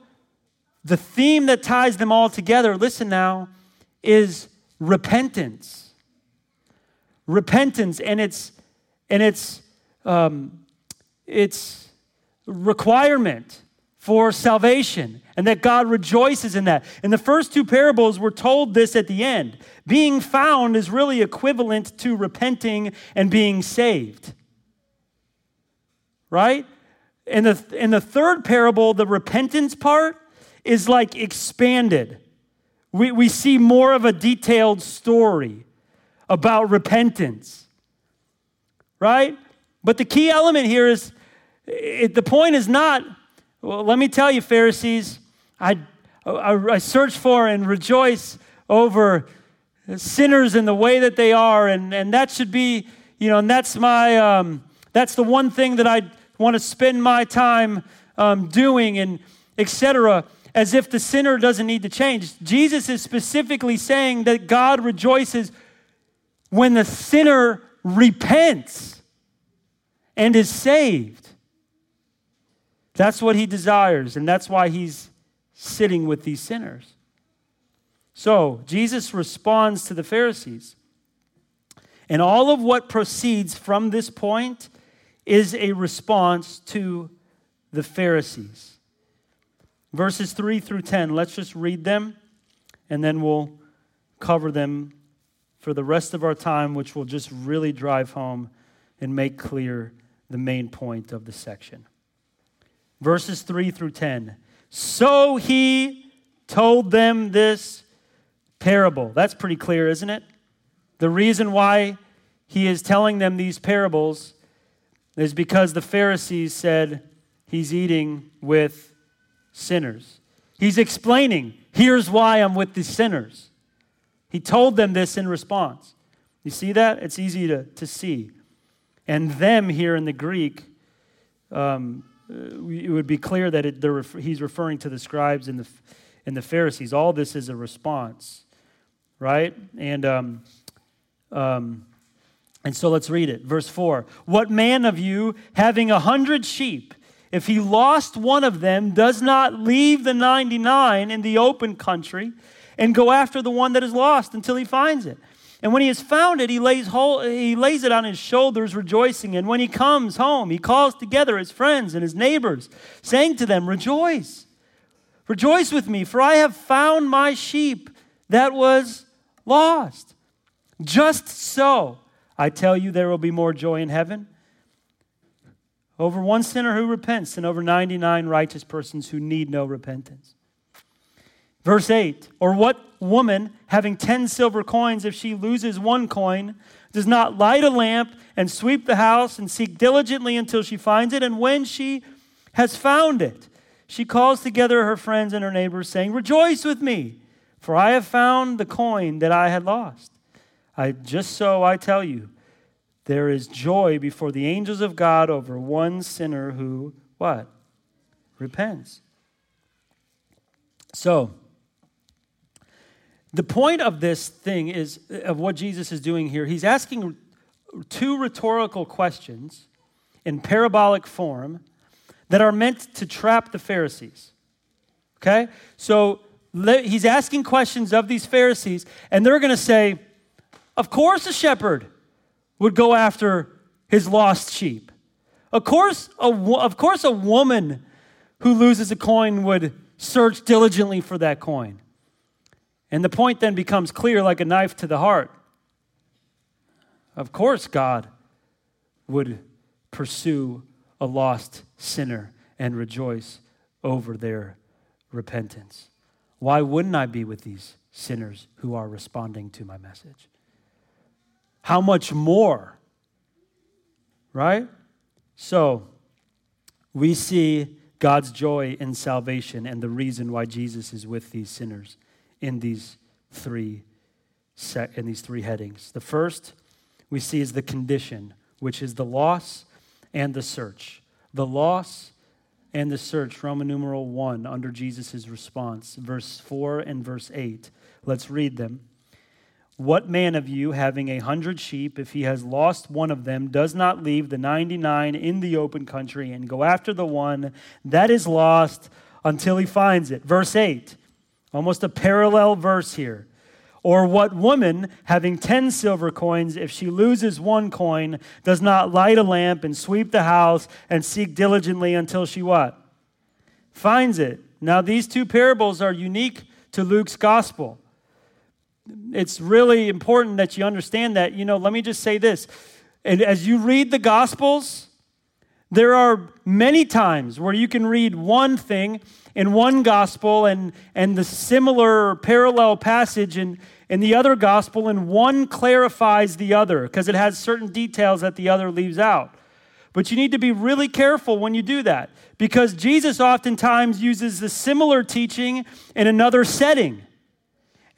the theme that ties them all together. Listen now is repentance. Repentance and its and its um, its requirement for salvation and that God rejoices in that. In the first two parables, we're told this at the end. Being found is really equivalent to repenting and being saved. Right? In the, in the third parable, the repentance part is like expanded we, we see more of a detailed story about repentance, right? But the key element here is it, the point is not, well, let me tell you, Pharisees, I, I, I search for and rejoice over sinners in the way that they are, and, and that should be, you know, and that's my, um, that's the one thing that I want to spend my time um, doing, and etc as if the sinner doesn't need to change. Jesus is specifically saying that God rejoices when the sinner repents and is saved. That's what he desires, and that's why he's sitting with these sinners. So, Jesus responds to the Pharisees. And all of what proceeds from this point is a response to the Pharisees. Verses 3 through 10, let's just read them and then we'll cover them for the rest of our time, which will just really drive home and make clear the main point of the section. Verses 3 through 10. So he told them this parable. That's pretty clear, isn't it? The reason why he is telling them these parables is because the Pharisees said he's eating with sinners. He's explaining, here's why I'm with the sinners. He told them this in response. You see that? It's easy to, to see. And them here in the Greek, um, it would be clear that it, he's referring to the scribes and the, and the Pharisees. All this is a response, right? And, um, um, and so let's read it. Verse 4 What man of you, having a hundred sheep, if he lost one of them, does not leave the 99 in the open country and go after the one that is lost until he finds it? And when he has found it, he lays, whole, he lays it on his shoulders, rejoicing. And when he comes home, he calls together his friends and his neighbors, saying to them, Rejoice, rejoice with me, for I have found my sheep that was lost. Just so, I tell you, there will be more joy in heaven over one sinner who repents than over 99 righteous persons who need no repentance. Verse 8 Or what woman, having 10 silver coins, if she loses one coin, does not light a lamp and sweep the house and seek diligently until she finds it? And when she has found it, she calls together her friends and her neighbors, saying, Rejoice with me, for I have found the coin that I had lost. I just so I tell you, there is joy before the angels of God over one sinner who, what? Repents. So, the point of this thing is, of what Jesus is doing here, he's asking two rhetorical questions in parabolic form that are meant to trap the Pharisees. Okay? So he's asking questions of these Pharisees, and they're going to say, Of course, a shepherd would go after his lost sheep. Of course, a, of course, a woman who loses a coin would search diligently for that coin. And the point then becomes clear like a knife to the heart. Of course, God would pursue a lost sinner and rejoice over their repentance. Why wouldn't I be with these sinners who are responding to my message? How much more? Right? So, we see God's joy in salvation and the reason why Jesus is with these sinners in these three in these three headings. The first we see is the condition, which is the loss and the search. The loss and the search, Roman numeral 1, under Jesus' response, verse 4 and verse 8. Let's read them. What man of you, having a hundred sheep, if he has lost one of them, does not leave the 99 in the open country and go after the one that is lost until he finds it? Verse 8. Almost a parallel verse here. Or what woman, having 10 silver coins, if she loses one coin, does not light a lamp and sweep the house and seek diligently until she what? Finds it. Now, these two parables are unique to Luke's gospel. It's really important that you understand that. You know, let me just say this. And as you read the gospels, there are many times where you can read one thing in one gospel and, and the similar parallel passage in, in the other gospel, and one clarifies the other because it has certain details that the other leaves out. But you need to be really careful when you do that because Jesus oftentimes uses the similar teaching in another setting.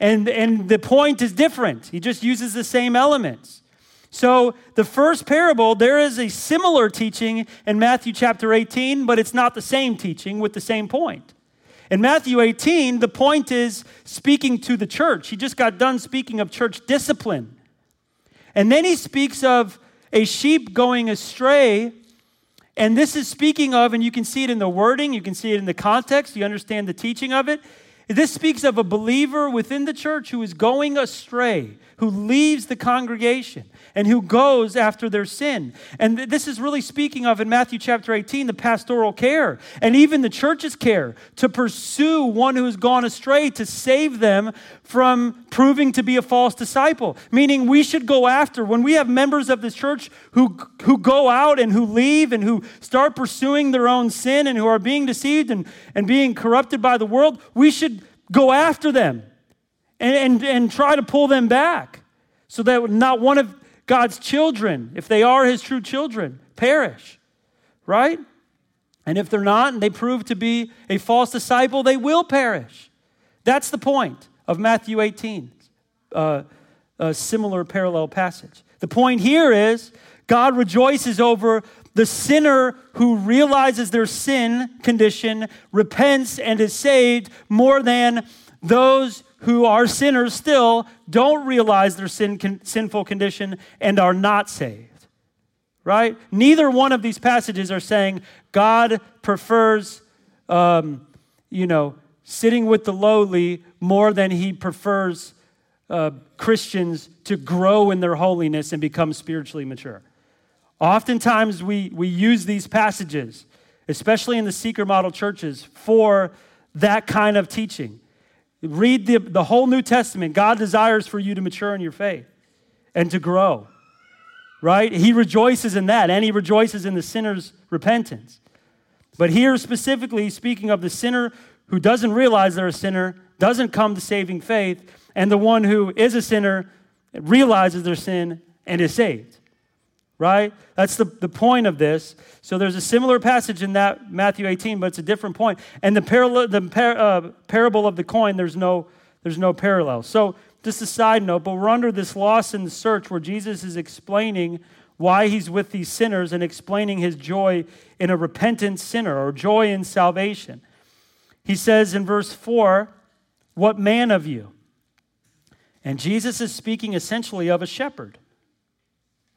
And, and the point is different, he just uses the same elements. So, the first parable, there is a similar teaching in Matthew chapter 18, but it's not the same teaching with the same point. In Matthew 18, the point is speaking to the church. He just got done speaking of church discipline. And then he speaks of a sheep going astray. And this is speaking of, and you can see it in the wording, you can see it in the context, you understand the teaching of it. This speaks of a believer within the church who is going astray, who leaves the congregation and who goes after their sin. And this is really speaking of in Matthew chapter 18 the pastoral care and even the church's care to pursue one who has gone astray to save them from proving to be a false disciple. Meaning we should go after when we have members of the church who who go out and who leave and who start pursuing their own sin and who are being deceived and, and being corrupted by the world, we should go after them and, and, and try to pull them back so that not one of God's children, if they are his true children, perish, right? And if they're not and they prove to be a false disciple, they will perish. That's the point of Matthew 18. uh, a similar parallel passage. The point here is God rejoices over the sinner who realizes their sin condition, repents, and is saved more than those who are sinners still don't realize their sin, con, sinful condition and are not saved. Right? Neither one of these passages are saying God prefers, um, you know, sitting with the lowly more than he prefers uh, Christians to grow in their holiness and become spiritually mature. Oftentimes, we, we use these passages, especially in the seeker model churches, for that kind of teaching. Read the, the whole New Testament. God desires for you to mature in your faith and to grow, right? He rejoices in that, and he rejoices in the sinner's repentance. But here, specifically, speaking of the sinner who doesn't realize they're a sinner, doesn't come to saving faith, and the one who is a sinner realizes their sin and is saved right? That's the, the point of this. So there's a similar passage in that Matthew 18, but it's a different point. And the, parallel, the par, uh, parable of the coin, there's no, there's no parallel. So just a side note, but we're under this loss in the search where Jesus is explaining why he's with these sinners and explaining his joy in a repentant sinner or joy in salvation. He says in verse 4, What man of you? And Jesus is speaking essentially of a shepherd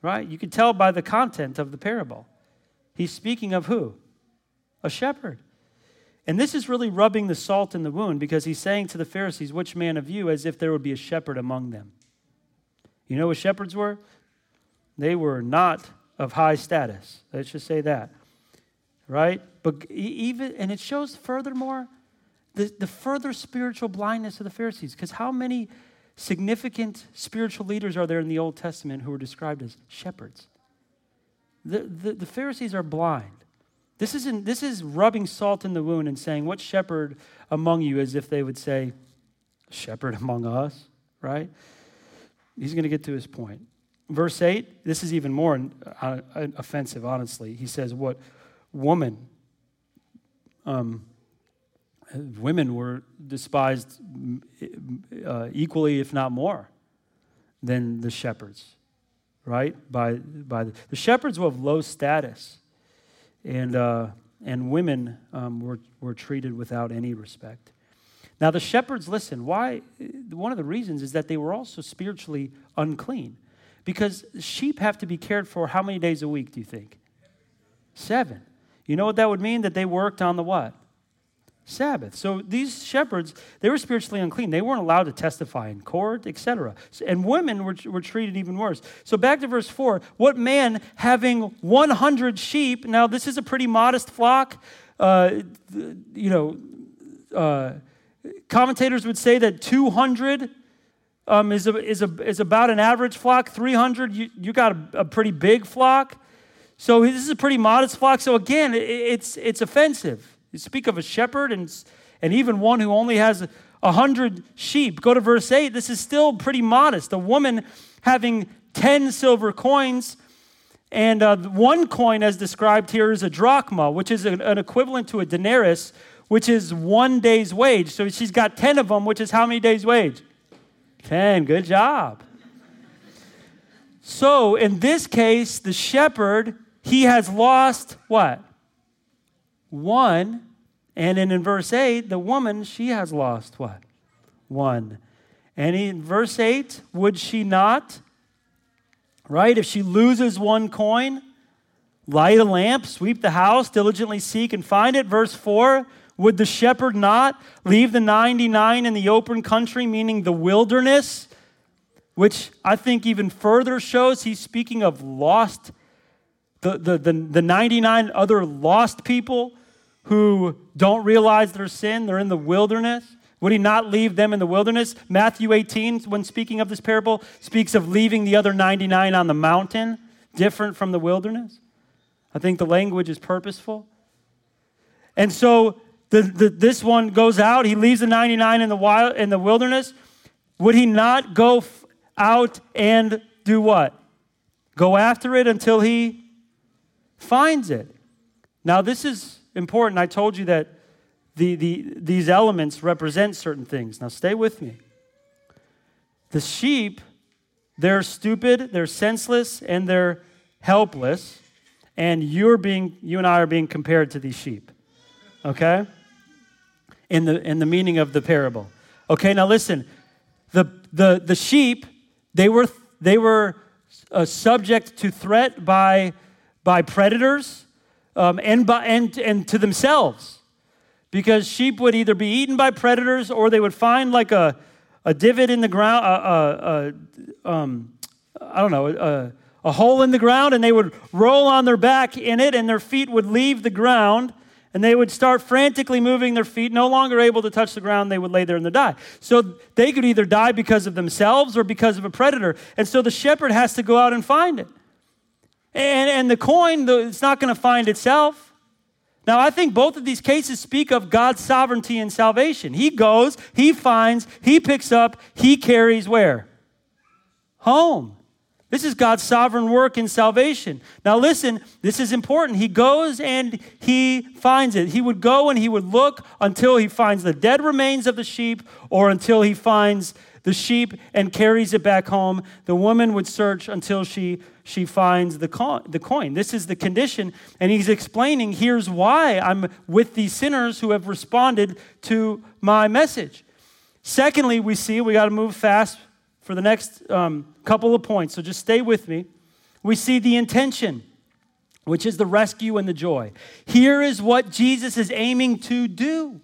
right? You can tell by the content of the parable. He's speaking of who? A shepherd. And this is really rubbing the salt in the wound because he's saying to the Pharisees, Which man of you, as if there would be a shepherd among them? You know what shepherds were? They were not of high status. Let's just say that. Right? But even, and it shows furthermore the, the further spiritual blindness of the Pharisees. Because how many significant spiritual leaders are there in the Old Testament who are described as shepherds? The, the, the Pharisees are blind. This, isn't, this is rubbing salt in the wound and saying, What shepherd among you, as if they would say, Shepherd among us, right? He's going to get to his point. Verse 8, this is even more uh, offensive, honestly. He says, What woman um, women were despised uh, equally, if not more, than the shepherds, right? By, by the, the shepherds were of low status, and, uh, and women um, were, were treated without any respect. Now, the shepherds, listen, why? One of the reasons is that they were also spiritually unclean. Because sheep have to be cared for how many days a week, do you think? Seven. You know what that would mean? That they worked on the what? Sabbath. So these shepherds, they were spiritually unclean. They weren't allowed to testify in court, etc. And women were, were treated even worse. So back to verse 4 what man having 100 sheep, now this is a pretty modest flock. Uh, you know, uh, commentators would say that 200 um, is, a, is, a, is about an average flock. 300, you, you got a, a pretty big flock. So this is a pretty modest flock. So again, it, it's, it's offensive. You speak of a shepherd and, and even one who only has a hundred sheep. Go to verse 8. This is still pretty modest. A woman having 10 silver coins, and uh, one coin, as described here, is a drachma, which is an, an equivalent to a denarius, which is one day's wage. So she's got 10 of them, which is how many days' wage? 10. Good job. So in this case, the shepherd, he has lost what? One. And then in verse 8, the woman, she has lost what? One. And in verse 8, would she not? Right? If she loses one coin, light a lamp, sweep the house, diligently seek and find it. Verse 4, would the shepherd not leave the 99 in the open country, meaning the wilderness? Which I think even further shows he's speaking of lost, the, the, the, the 99 other lost people who don't realize their sin, they're in the wilderness. Would he not leave them in the wilderness? Matthew 18, when speaking of this parable, speaks of leaving the other 99 on the mountain, different from the wilderness. I think the language is purposeful. And so the, the, this one goes out, he leaves the 99 in the, wild, in the wilderness. Would he not go f- out and do what? Go after it until he finds it. Now, this is important. I told you that the, the, these elements represent certain things. Now, stay with me. The sheep, they're stupid, they're senseless, and they're helpless. And you're being, you and I are being compared to these sheep. Okay? In the, in the meaning of the parable. Okay, now listen. The, the, the sheep, they were, they were uh, subject to threat by, by predators um, and, by, and, and to themselves. Because sheep would either be eaten by predators or they would find like a, a divot in the ground, a um, I don't know, a, a hole in the ground, and they would roll on their back in it, and their feet would leave the ground, and they would start frantically moving their feet, no longer able to touch the ground, they would lay there and die. So they could either die because of themselves or because of a predator. And so the shepherd has to go out and find it. And, and the coin, it's not going to find itself. Now, I think both of these cases speak of God's sovereignty and salvation. He goes, he finds, he picks up, he carries where? Home. This is God's sovereign work in salvation. Now, listen, this is important. He goes and he finds it. He would go and he would look until he finds the dead remains of the sheep or until he finds the sheep and carries it back home. The woman would search until she, she finds the, co- the coin. This is the condition. And he's explaining here's why I'm with these sinners who have responded to my message. Secondly, we see, we got to move fast for the next um, couple of points, so just stay with me. We see the intention, which is the rescue and the joy. Here is what Jesus is aiming to do.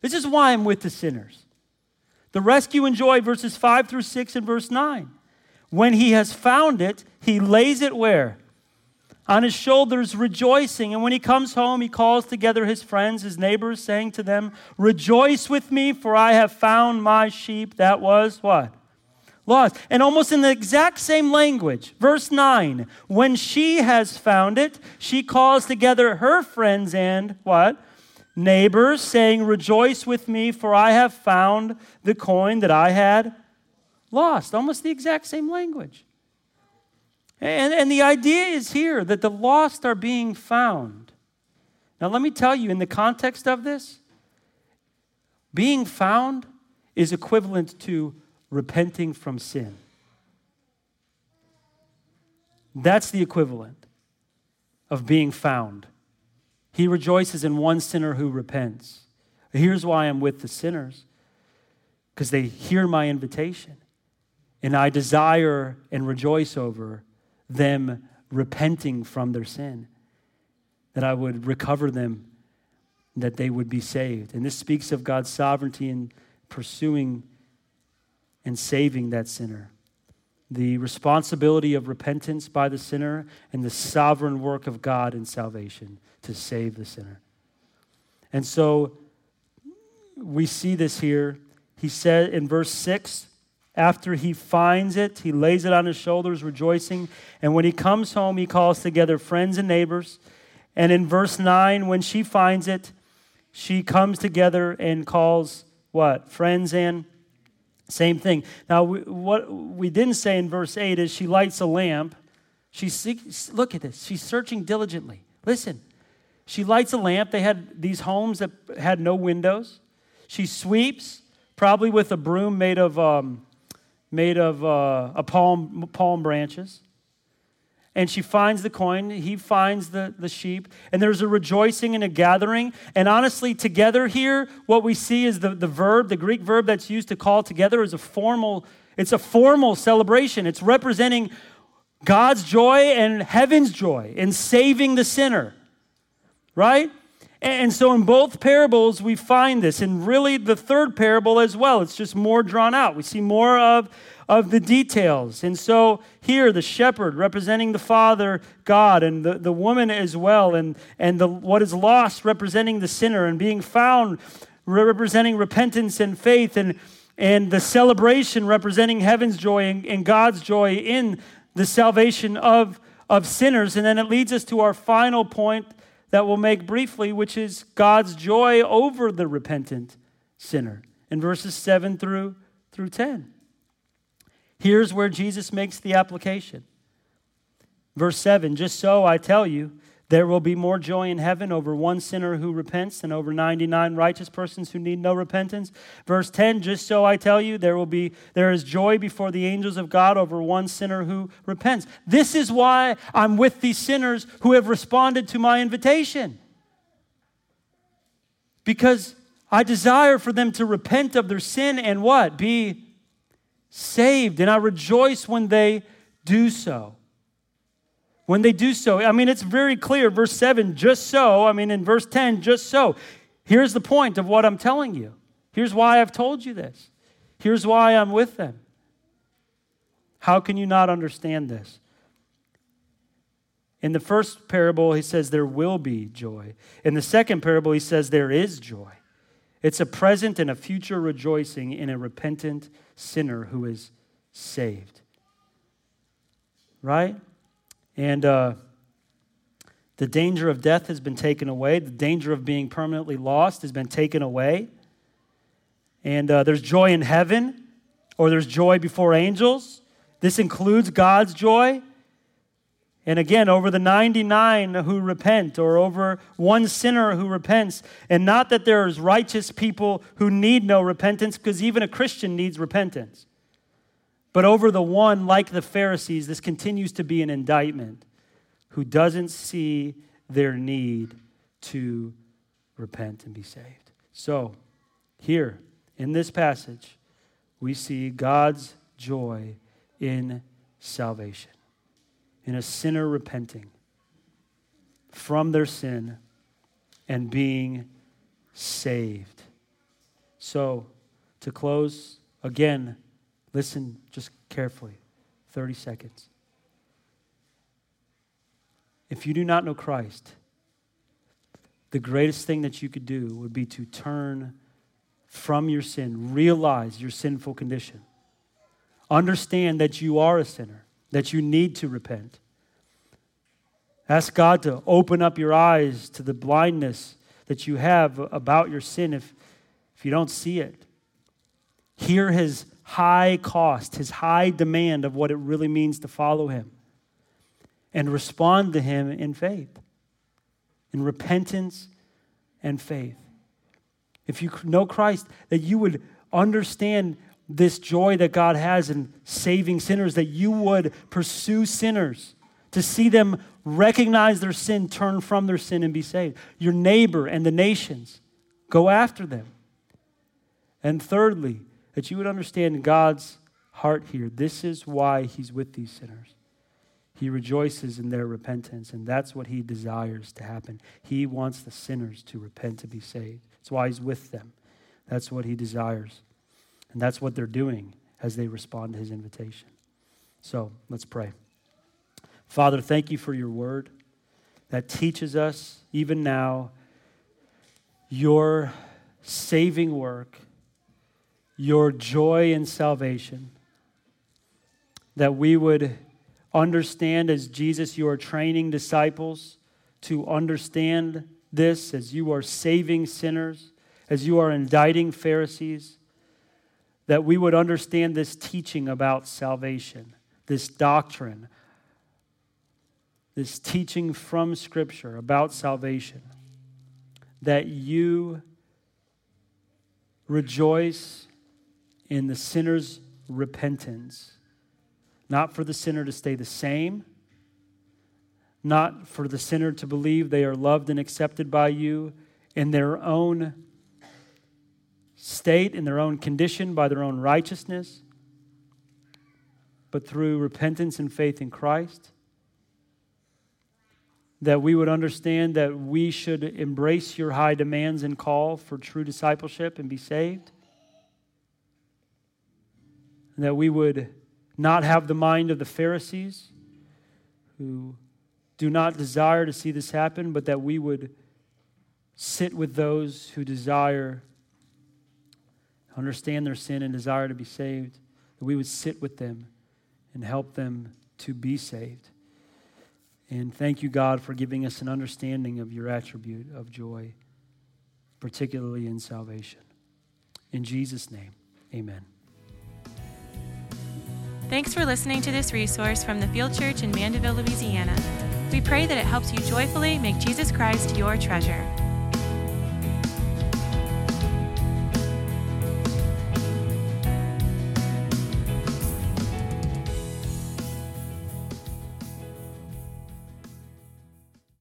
This is why I'm with the sinners. The rescue and joy, verses 5 through 6 and verse 9. When he has found it, he lays it where? On his shoulders, rejoicing. And when he comes home, he calls together his friends, his neighbors, saying to them, Rejoice with me, for I have found my sheep that was what? lost. And almost in the exact same language, verse 9, when she has found it, she calls together her friends and what? Neighbors, saying, Rejoice with me, for I have found the coin that I had lost. Almost the exact same language. And, and the idea is here that the lost are being found. Now, let me tell you, in the context of this, being found is equivalent to repenting from sin. That's the equivalent of being found. He rejoices in one sinner who repents. Here's why I'm with the sinners because they hear my invitation. And I desire and rejoice over them repenting from their sin, that I would recover them, that they would be saved. And this speaks of God's sovereignty in pursuing and saving that sinner. The responsibility of repentance by the sinner and the sovereign work of God in salvation to save the sinner. And so we see this here. He said in verse 6 after he finds it, he lays it on his shoulders, rejoicing. And when he comes home, he calls together friends and neighbors. And in verse 9, when she finds it, she comes together and calls what? Friends and same thing. Now, what we didn't say in verse 8 is she lights a lamp. She seeks, look at this. She's searching diligently. Listen. She lights a lamp. They had these homes that had no windows. She sweeps, probably with a broom made of, um, made of uh, a palm, palm branches and she finds the coin. He finds the, the sheep. And there's a rejoicing and a gathering. And honestly, together here, what we see is the, the verb, the Greek verb that's used to call together is a formal, it's a formal celebration. It's representing God's joy and heaven's joy in saving the sinner. Right? And so in both parables, we find this. And really, the third parable as well, it's just more drawn out. We see more of of the details. And so here, the shepherd representing the Father, God, and the, the woman as well, and, and the, what is lost representing the sinner, and being found representing repentance and faith, and, and the celebration representing heaven's joy and, and God's joy in the salvation of, of sinners. And then it leads us to our final point that we'll make briefly, which is God's joy over the repentant sinner in verses 7 through, through 10. Here's where Jesus makes the application. Verse 7 Just so I tell you There will be more joy in heaven over one sinner who repents than over 99 righteous persons who need no repentance. Verse 10, just so I tell you, there will be there is joy before the angels of God over one sinner who repents. This is why I'm with these sinners who have responded to my invitation. Because I desire for them to repent of their sin and what? Be saved. And I rejoice when they do so when they do so. I mean, it's very clear. Verse 7, just so. I mean, in verse 10, just so. Here's the point of what I'm telling you. Here's why I've told you this. Here's why I'm with them. How can you not understand this? In the first parable, he says there will be joy. In the second parable, he says there is joy. It's a present and a future rejoicing in a repentant sinner who is saved. Right? And uh, the danger of death has been taken away. The danger of being permanently lost has been taken away. And uh, there's joy in heaven, or there's joy before angels. This includes God's joy. And again, over the 99 who repent, or over one sinner who repents. And not that there's righteous people who need no repentance, because even a Christian needs repentance. But over the one, like the Pharisees, this continues to be an indictment who doesn't see their need to repent and be saved. So, here in this passage, we see God's joy in salvation, in a sinner repenting from their sin and being saved. So, to close, again, Listen just carefully 30 seconds. If you do not know Christ, the greatest thing that you could do would be to turn from your sin, realize your sinful condition, understand that you are a sinner, that you need to repent. Ask God to open up your eyes to the blindness that you have about your sin if, if you don't see it. Hear his high cost, his high demand of what it really means to follow him, and respond to him in faith, in repentance and faith. If you know Christ, that you would understand this joy that God has in saving sinners, that you would pursue sinners to see them recognize their sin, turn from their sin, and be saved. Your neighbor and the nations, go after them. And thirdly, that you would understand God's heart here. This is why He's with these sinners. He rejoices in their repentance, and that's what He desires to happen. He wants the sinners to repent to be saved. That's why He's with them. That's what He desires. And that's what they're doing as they respond to His invitation. So let's pray. Father, thank you for your word that teaches us, even now, your saving work your joy in salvation. That we would understand as Jesus, you are training disciples to understand this as you are saving sinners, as you are indicting Pharisees, that we would understand this teaching about salvation, this doctrine, this teaching from Scripture about salvation, that you rejoice in the sinner's repentance. Not for the sinner to stay the same, not for the sinner to believe they are loved and accepted by you in their own state, in their own condition, by their own righteousness, but through repentance and faith in Christ. That we would understand that we should embrace your high demands and call for true discipleship and be saved that we would not have the mind of the Pharisees who do not desire to see this happen, but that we would sit with those who desire, understand their sin and desire to be saved, that we would sit with them and help them to be saved. And thank you, God, for giving us an understanding of your attribute of joy, particularly in salvation. In Jesus' name, amen. Thanks for listening to this resource from the Field Church in Mandeville, Louisiana. We pray that it helps you joyfully make Jesus Christ your treasure.